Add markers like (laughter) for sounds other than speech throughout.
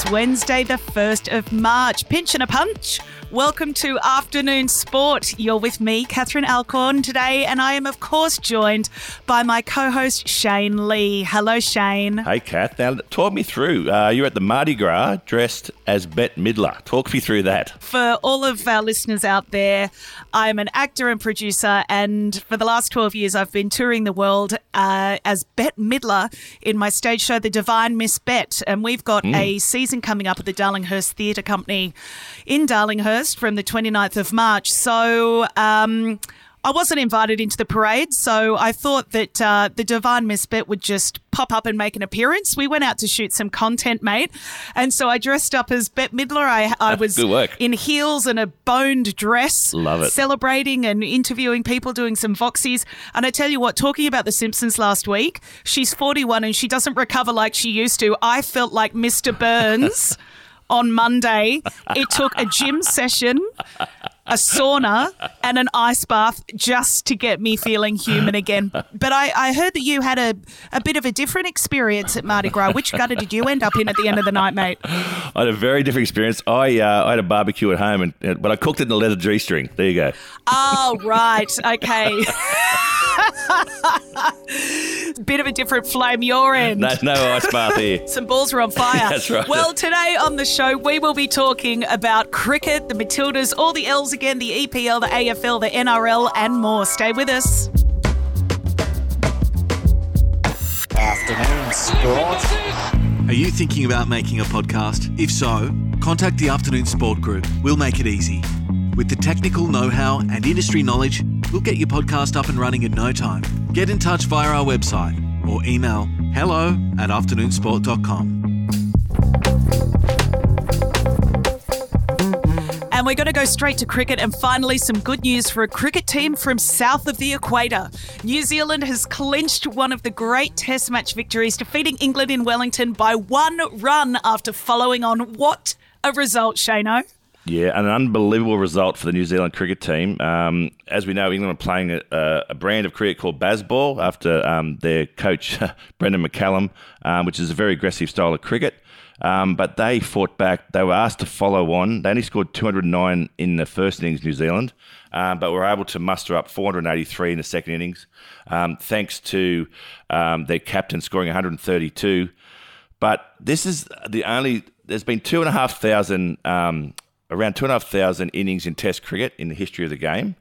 It's Wednesday, the 1st of March. Pinch and a punch. Welcome to Afternoon Sport. You're with me, Catherine Alcorn, today, and I am, of course, joined by my co host, Shane Lee. Hello, Shane. Hey, Kath. Now, talk me through. Uh, you're at the Mardi Gras dressed as Bette Midler. Talk me through that. For all of our listeners out there, I'm an actor and producer, and for the last 12 years, I've been touring the world uh, as Bette Midler in my stage show, The Divine Miss Bette. And we've got mm. a season coming up at the Darlinghurst Theatre Company in Darlinghurst from the 29th of March. So, um, I wasn't invited into the parade, so I thought that uh, the Divine Miss Bette would just pop up and make an appearance. We went out to shoot some content, mate, and so I dressed up as Bette Midler. I, I was in heels and a boned dress, love it, celebrating and interviewing people, doing some voxies. And I tell you what, talking about The Simpsons last week, she's 41 and she doesn't recover like she used to. I felt like Mr. Burns. (laughs) on Monday. It took a gym session, a sauna, and an ice bath just to get me feeling human again. But I, I heard that you had a, a bit of a different experience at Mardi Gras. Which gutter did you end up in at the end of the night, mate? I had a very different experience. I uh, I had a barbecue at home, and but I cooked it in a leather G string. There you go. Oh right, okay. (laughs) Bit of a different flame your end. No, no ice bath here. (laughs) Some balls are on fire. (laughs) That's right. Well, today on the show, we will be talking about cricket, the Matildas, all the L's again, the EPL, the AFL, the NRL, and more. Stay with us. Afternoon Sport. Are you thinking about making a podcast? If so, contact the Afternoon Sport Group. We'll make it easy. With the technical know how and industry knowledge, we'll get your podcast up and running in no time. Get in touch via our website or email hello at afternoonsport.com. And we're going to go straight to cricket and finally some good news for a cricket team from south of the equator. New Zealand has clinched one of the great test match victories, defeating England in Wellington by one run after following on what a result, Shano. Yeah, an unbelievable result for the New Zealand cricket team. Um, as we know, England are playing a, a, brand of cricket called Bazball after um, their coach, (laughs) Brendon McCullum, um, which is a very aggressive style of cricket. Um, but they fought back. They were asked to follow on. They only scored 209 in the first innings, New Zealand, um, but were able to muster up 483 in the second innings, um, thanks to their captain scoring 132. But this is the only. There's been two and a half thousand around two and a half thousand innings in Test cricket in the history of the game,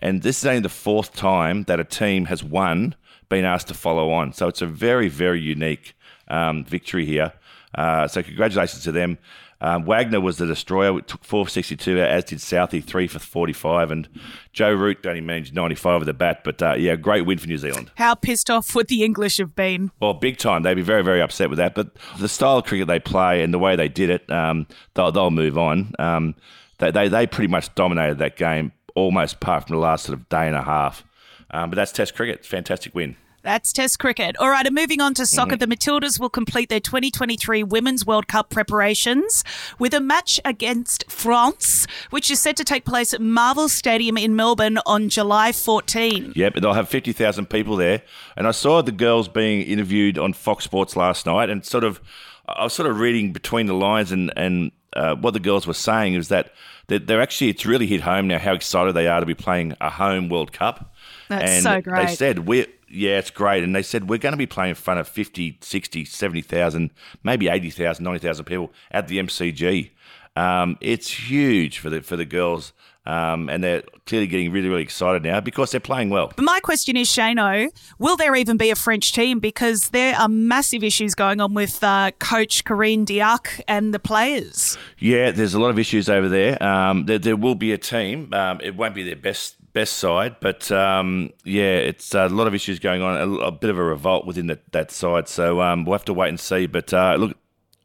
and this is only the fourth time that a team has won been asked to follow on. So it's a very very unique um, victory here. Uh, so congratulations to them. Um, Wagner was the destroyer. It took 462, as did Southey, 3 for 45. And Joe Root only managed 95 with the bat. But uh, yeah, great win for New Zealand. How pissed off would the English have been? Well, big time. They'd be very, very upset with that. But the style of cricket they play and the way they did it, um, they'll, they'll, move on. Um, they, they, they pretty much dominated that game almost apart from the last sort of day and a half. Um, but that's Test cricket. Fantastic win. That's Test cricket. All right, and moving on to soccer, mm-hmm. the Matildas will complete their 2023 Women's World Cup preparations with a match against France, which is set to take place at Marvel Stadium in Melbourne on July 14. Yep, they'll have 50,000 people there. And I saw the girls being interviewed on Fox Sports last night, and sort of, I was sort of reading between the lines, and and uh, what the girls were saying is that they're, they're actually, it's really hit home now how excited they are to be playing a home World Cup. That's and so great. They said we're yeah, it's great. And they said we're going to be playing in front of 50, 60, 70,000, maybe 80,000, 90,000 people at the MCG. Um, it's huge for the for the girls. Um, and they're clearly getting really, really excited now because they're playing well. But my question is, Shano, will there even be a French team? Because there are massive issues going on with uh, coach Corinne Diacre and the players. Yeah, there's a lot of issues over there. Um, there, there, will be a team. Um, it won't be their best best side. But um, yeah, it's a lot of issues going on, a, a bit of a revolt within the, that side. So um, we'll have to wait and see. But uh, look,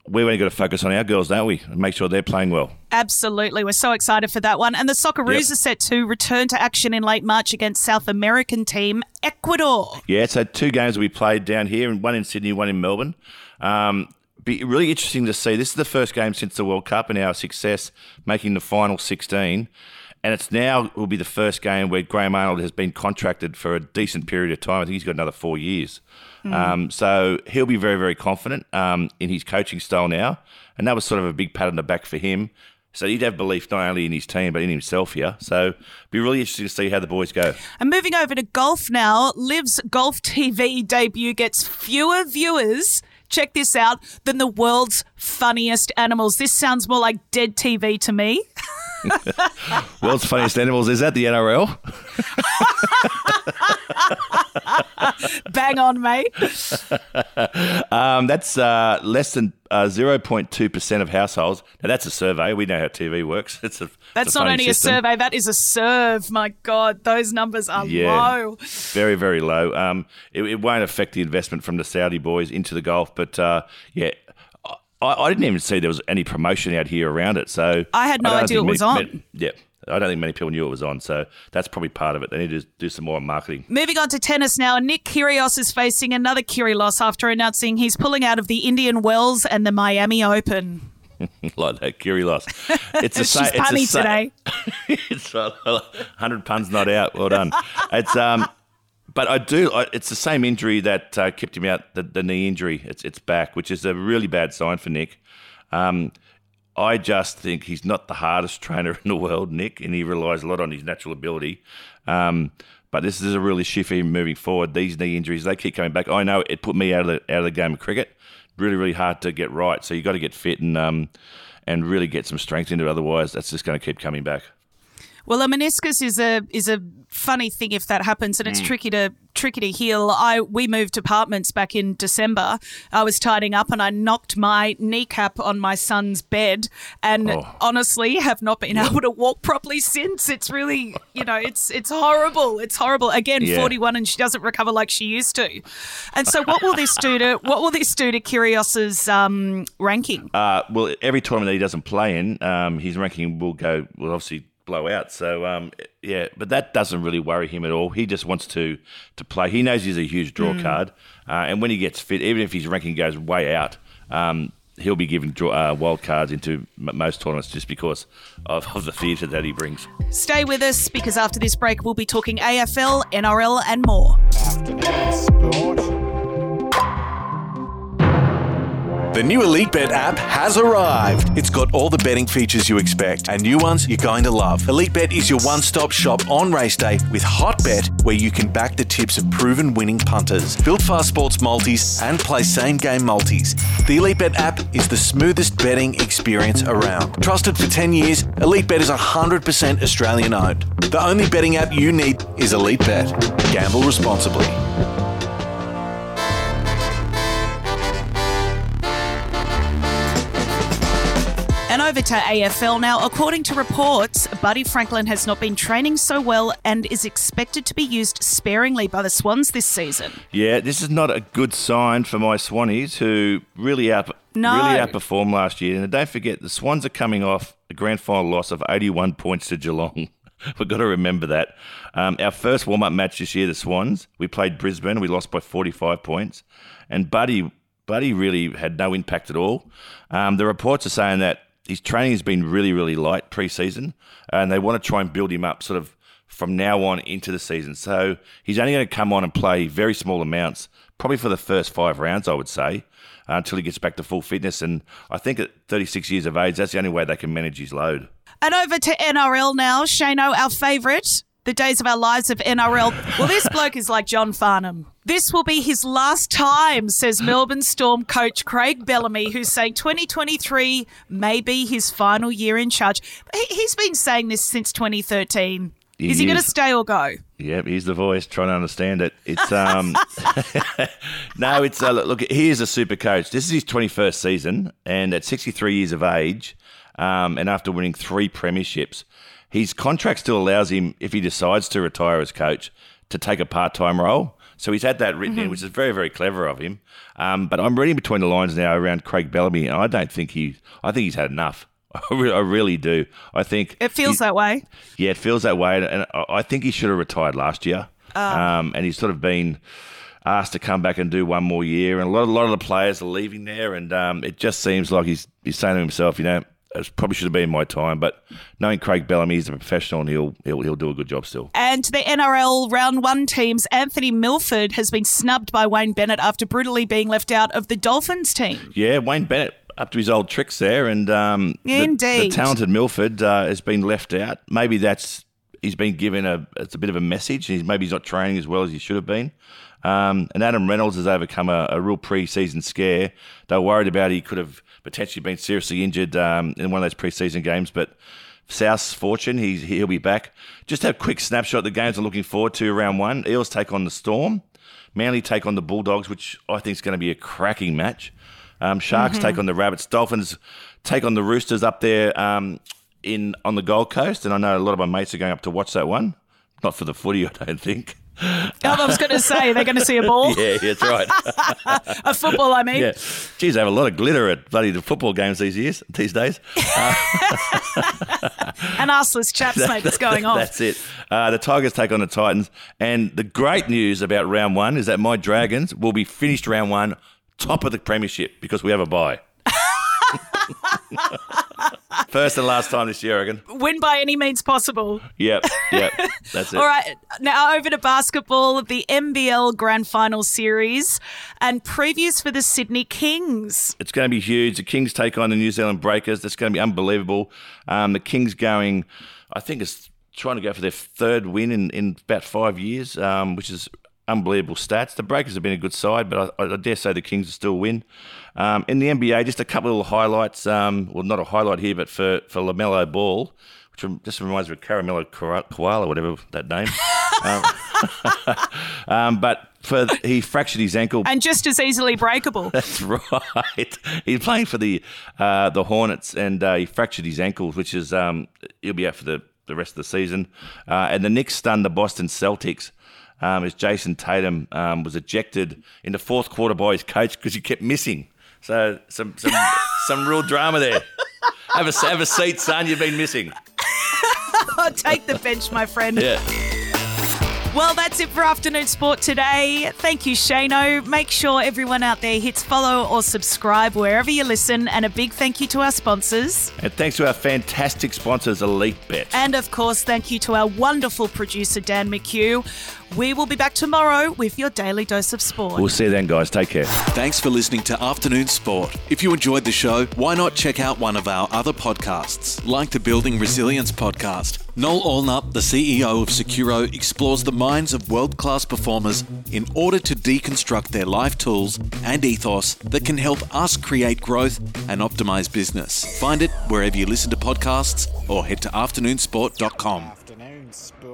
we've only got to focus on our girls, don't we? And make sure they're playing well. Absolutely. We're so excited for that one. And the Socceroos yep. are set to return to action in late March against South American team Ecuador. Yeah, so two games we played down here, and one in Sydney, one in Melbourne. Um, be really interesting to see. This is the first game since the World Cup and our success making the final 16 and it's now will be the first game where Graham Arnold has been contracted for a decent period of time. I think he's got another four years. Um, so he'll be very, very confident um, in his coaching style now. And that was sort of a big pat on the back for him. So he'd have belief not only in his team, but in himself here. So it'd be really interesting to see how the boys go. And moving over to golf now, Liv's Golf TV debut gets fewer viewers. Check this out than the world's funniest animals. This sounds more like dead TV to me. (laughs) World's funniest animals. Is that the NRL? (laughs) Bang on, mate. Um, that's uh, less than uh, 0.2% of households. Now, that's a survey. We know how TV works. (laughs) It's a, That's it's a not only system. a survey, that is a serve. My God, those numbers are low. Very, very low. Um, it, it won't affect the investment from the Saudi boys into the golf, but uh, yeah. I, I didn't even see there was any promotion out here around it, so I had no don't idea it was many- on. many- yeah, I don't think many people knew it was on, so that's probably part of it. They need to do some more marketing. Moving on to tennis now, Nick Kyrgios is facing another Kyrgios loss after announcing he's pulling out of the Indian Wells and the Miami Open. (laughs) like that, loss. It's the (laughs) She's same. It's the punny sa- today. (laughs) it's hundred puns not out. Well done. It's um, but I do. I, it's the same injury that uh, kept him out. The, the knee injury. It's it's back, which is a really bad sign for Nick. Um, I just think he's not the hardest trainer (laughs) in the world, Nick, and he relies a lot on his natural ability. Um, but this is a really shift for him moving forward. These knee injuries, they keep coming back. I know it put me out of the out of the game of cricket. Really, really hard to get right. So you got to get fit and um, and really get some strength into it. Otherwise, that's just going to keep coming back. Well, a meniscus is a is a funny thing if that happens, and it's Mm. tricky to tricky to heal. I we moved apartments back in December. I was tidying up and I knocked my kneecap on my son's bed, and Oh. honestly have not been able to walk properly since. It's really you know it's it's horrible. It's horrible. Again, Yeah. forty one, and she doesn't recover like she used to. And so, what will this do to (laughs) what will this do to Kyrgios's um, ranking? Uh, well, every tournament that he doesn't play in, um, his ranking will go will obviously blow out. So um, yeah, but that doesn't really worry him at all. He just wants to to play. He knows he's a huge draw card, uh, and when he gets fit, even if his ranking goes way out. Um, He'll be giving uh, wild cards into m- most tournaments just because of, of the theatre that he brings. Stay with us because after this break, we'll be talking AFL, NRL, and more. The new Elite Bet app has arrived. It's got all the betting features you expect and new ones you're going to love. Elite Bet is your one stop shop on race day with Hot Bet, where you can back the tips of proven winning punters, build fast sports multis, and play same game multis. The Elite Bet app is the smoothest betting experience around. Trusted for 10 years, Elite Bet is 100% Australian owned. The only betting app you need is Elite Bet. Gamble responsibly. And over to AFL now. According to reports, Buddy Franklin has not been training so well and is expected to be used sparingly by the Swans this season. Yeah, this is not a good sign for my Swannies, who really out, No. really outperformed last year. And don't forget, the Swans are coming off a grand final loss of 81 points to Geelong. (laughs) We've got to remember that. Um, our first warm up match this year, the Swans, we played Brisbane. We lost by 45 points. And Buddy, Buddy really had no impact at all. Um, the reports are saying that his training has been really, really light pre season. And they want to try and build him up sort of from now on into the season. So he's only going to come on and play very small amounts, probably for the first five rounds, I would say, uh, until he gets back to full fitness. And I think at 36 years of age, that's the only way they can manage his load. And over to NRL now. Shano, our favourite. The days of our lives of NRL. Well, this (laughs) bloke is like John Farnham. This will be his last time, says Melbourne Storm coach Craig Bellamy, who's saying 2023 may be his final year in charge. He- He's been saying this since 2013. He is he going to stay or go? Yep, he's the voice trying to understand it. It's (laughs) um, (laughs) no, it's uh, look. He is a super coach. This is his twenty first season, and at sixty three years of age, um, and after winning three premierships, his contract still allows him, if he decides to retire as coach, to take a part time role. So he's had that written in, which is very very clever of him. Um, but I'm reading between the lines now around Craig Bellamy, and I don't think he. I think he's had enough. (laughs) I re- I really do. I think It feels that way. yeah, it feels that way, and I- I think he should have retired last year. Um, and he's sort of been asked to come back and do one more year, and a lot, a lot of the players are leaving there, and um, it just seems like he's he's saying to himself, you know, it probably should have been my time. But knowing Craig Bellamy, he's a professional and he'll he'll, he'll do a good job still. And to the NRL round one teams, Anthony Milford has been snubbed by Wayne Bennett after brutally being left out of the Dolphins team. Yeah, Wayne Bennett up to his old tricks there, and um, the- the, talented Milford uh, has been left out. Maybe that's he's been given a it's a bit of a message. He's maybe he's not training as well as he should have been. Um, and Adam Reynolds has overcome a, a real pre-season scare. They were worried about he could have potentially been seriously injured um, in one of those pre-season games, but. South's fortune, he's, he'll be back. Just a quick snapshot of the games I'm looking forward to round one. Eels take on the Storm. Manly take on the Bulldogs, which I think is going to be a cracking match. Um, Sharks take on the Rabbits. Dolphins take on the Roosters up there um, in on the Gold Coast, and I know a lot of my mates are going up to watch that one. Not for the footy, (laughs) I don't think. Oh, I was going to say they're going to see a ball, (laughs) Yeah, that's right. (laughs) a football. I mean, yeah, geez, they have a lot of glitter at bloody the football games these years, these days. (laughs) and arseless chaps, mate, that's going on. That's it. Uh, the Tigers take on the Titans, and the great news about round one is that my Dragons will be finished round one top of the premiership because we have a bye. First and last time this year, I reckon. Win by any means possible. Yep, yep. (laughs) That's it. All right, now over to basketball, the NBL Grand Final Series, and previews for the Sydney Kings. It's going to be huge. The Kings take on the New Zealand Breakers. That's going to be unbelievable. Um, the Kings going, I think it's trying to go for their third win in, in about five years, um, which is unbelievable stats. The Breakers have been a good side, but I, I dare say the Kings will still win. Um, in the NBA, just a couple of little highlights. Um, well, not a highlight here, but for, for LaMelo Ball, which just reminds me of Caramello Koala, whatever that name. (laughs) um, (laughs) um, but for he fractured his ankle And just as easily breakable. (laughs) that's right. He's playing for the uh, the Hornets, and uh, he fractured his ankles, which is um, he'll be out for the, the rest of the season. Uh, and the Knicks stunned the Boston Celtics. Um, as Jayson Tatum um, was ejected in the fourth quarter by his coach because he kept missing. So some some (laughs) some real drama there. Have a have a seat, son. You've been missing. (laughs) Take the bench, my friend. Yeah. Well, that's it for afternoon sport today. Thank you, Shano. Make sure everyone out there hits follow or subscribe wherever you listen, and a big thank you to our sponsors. And thanks to our fantastic sponsors, Elite Bet. And of course, thank you to our wonderful producer, Dan McHugh. We will be back tomorrow with your daily dose of sport. We'll see you then, guys. Take care. Thanks for listening to Afternoon Sport. If you enjoyed the show, why not check out one of our other podcasts, like the Building Resilience podcast. Noel Allnup, the CEO of Securo, explores the minds of world class performers in order to deconstruct their life tools and ethos that can help us create growth and optimize business. Find it wherever you listen to podcasts or head to afternoonsport.com. Afternoon sport.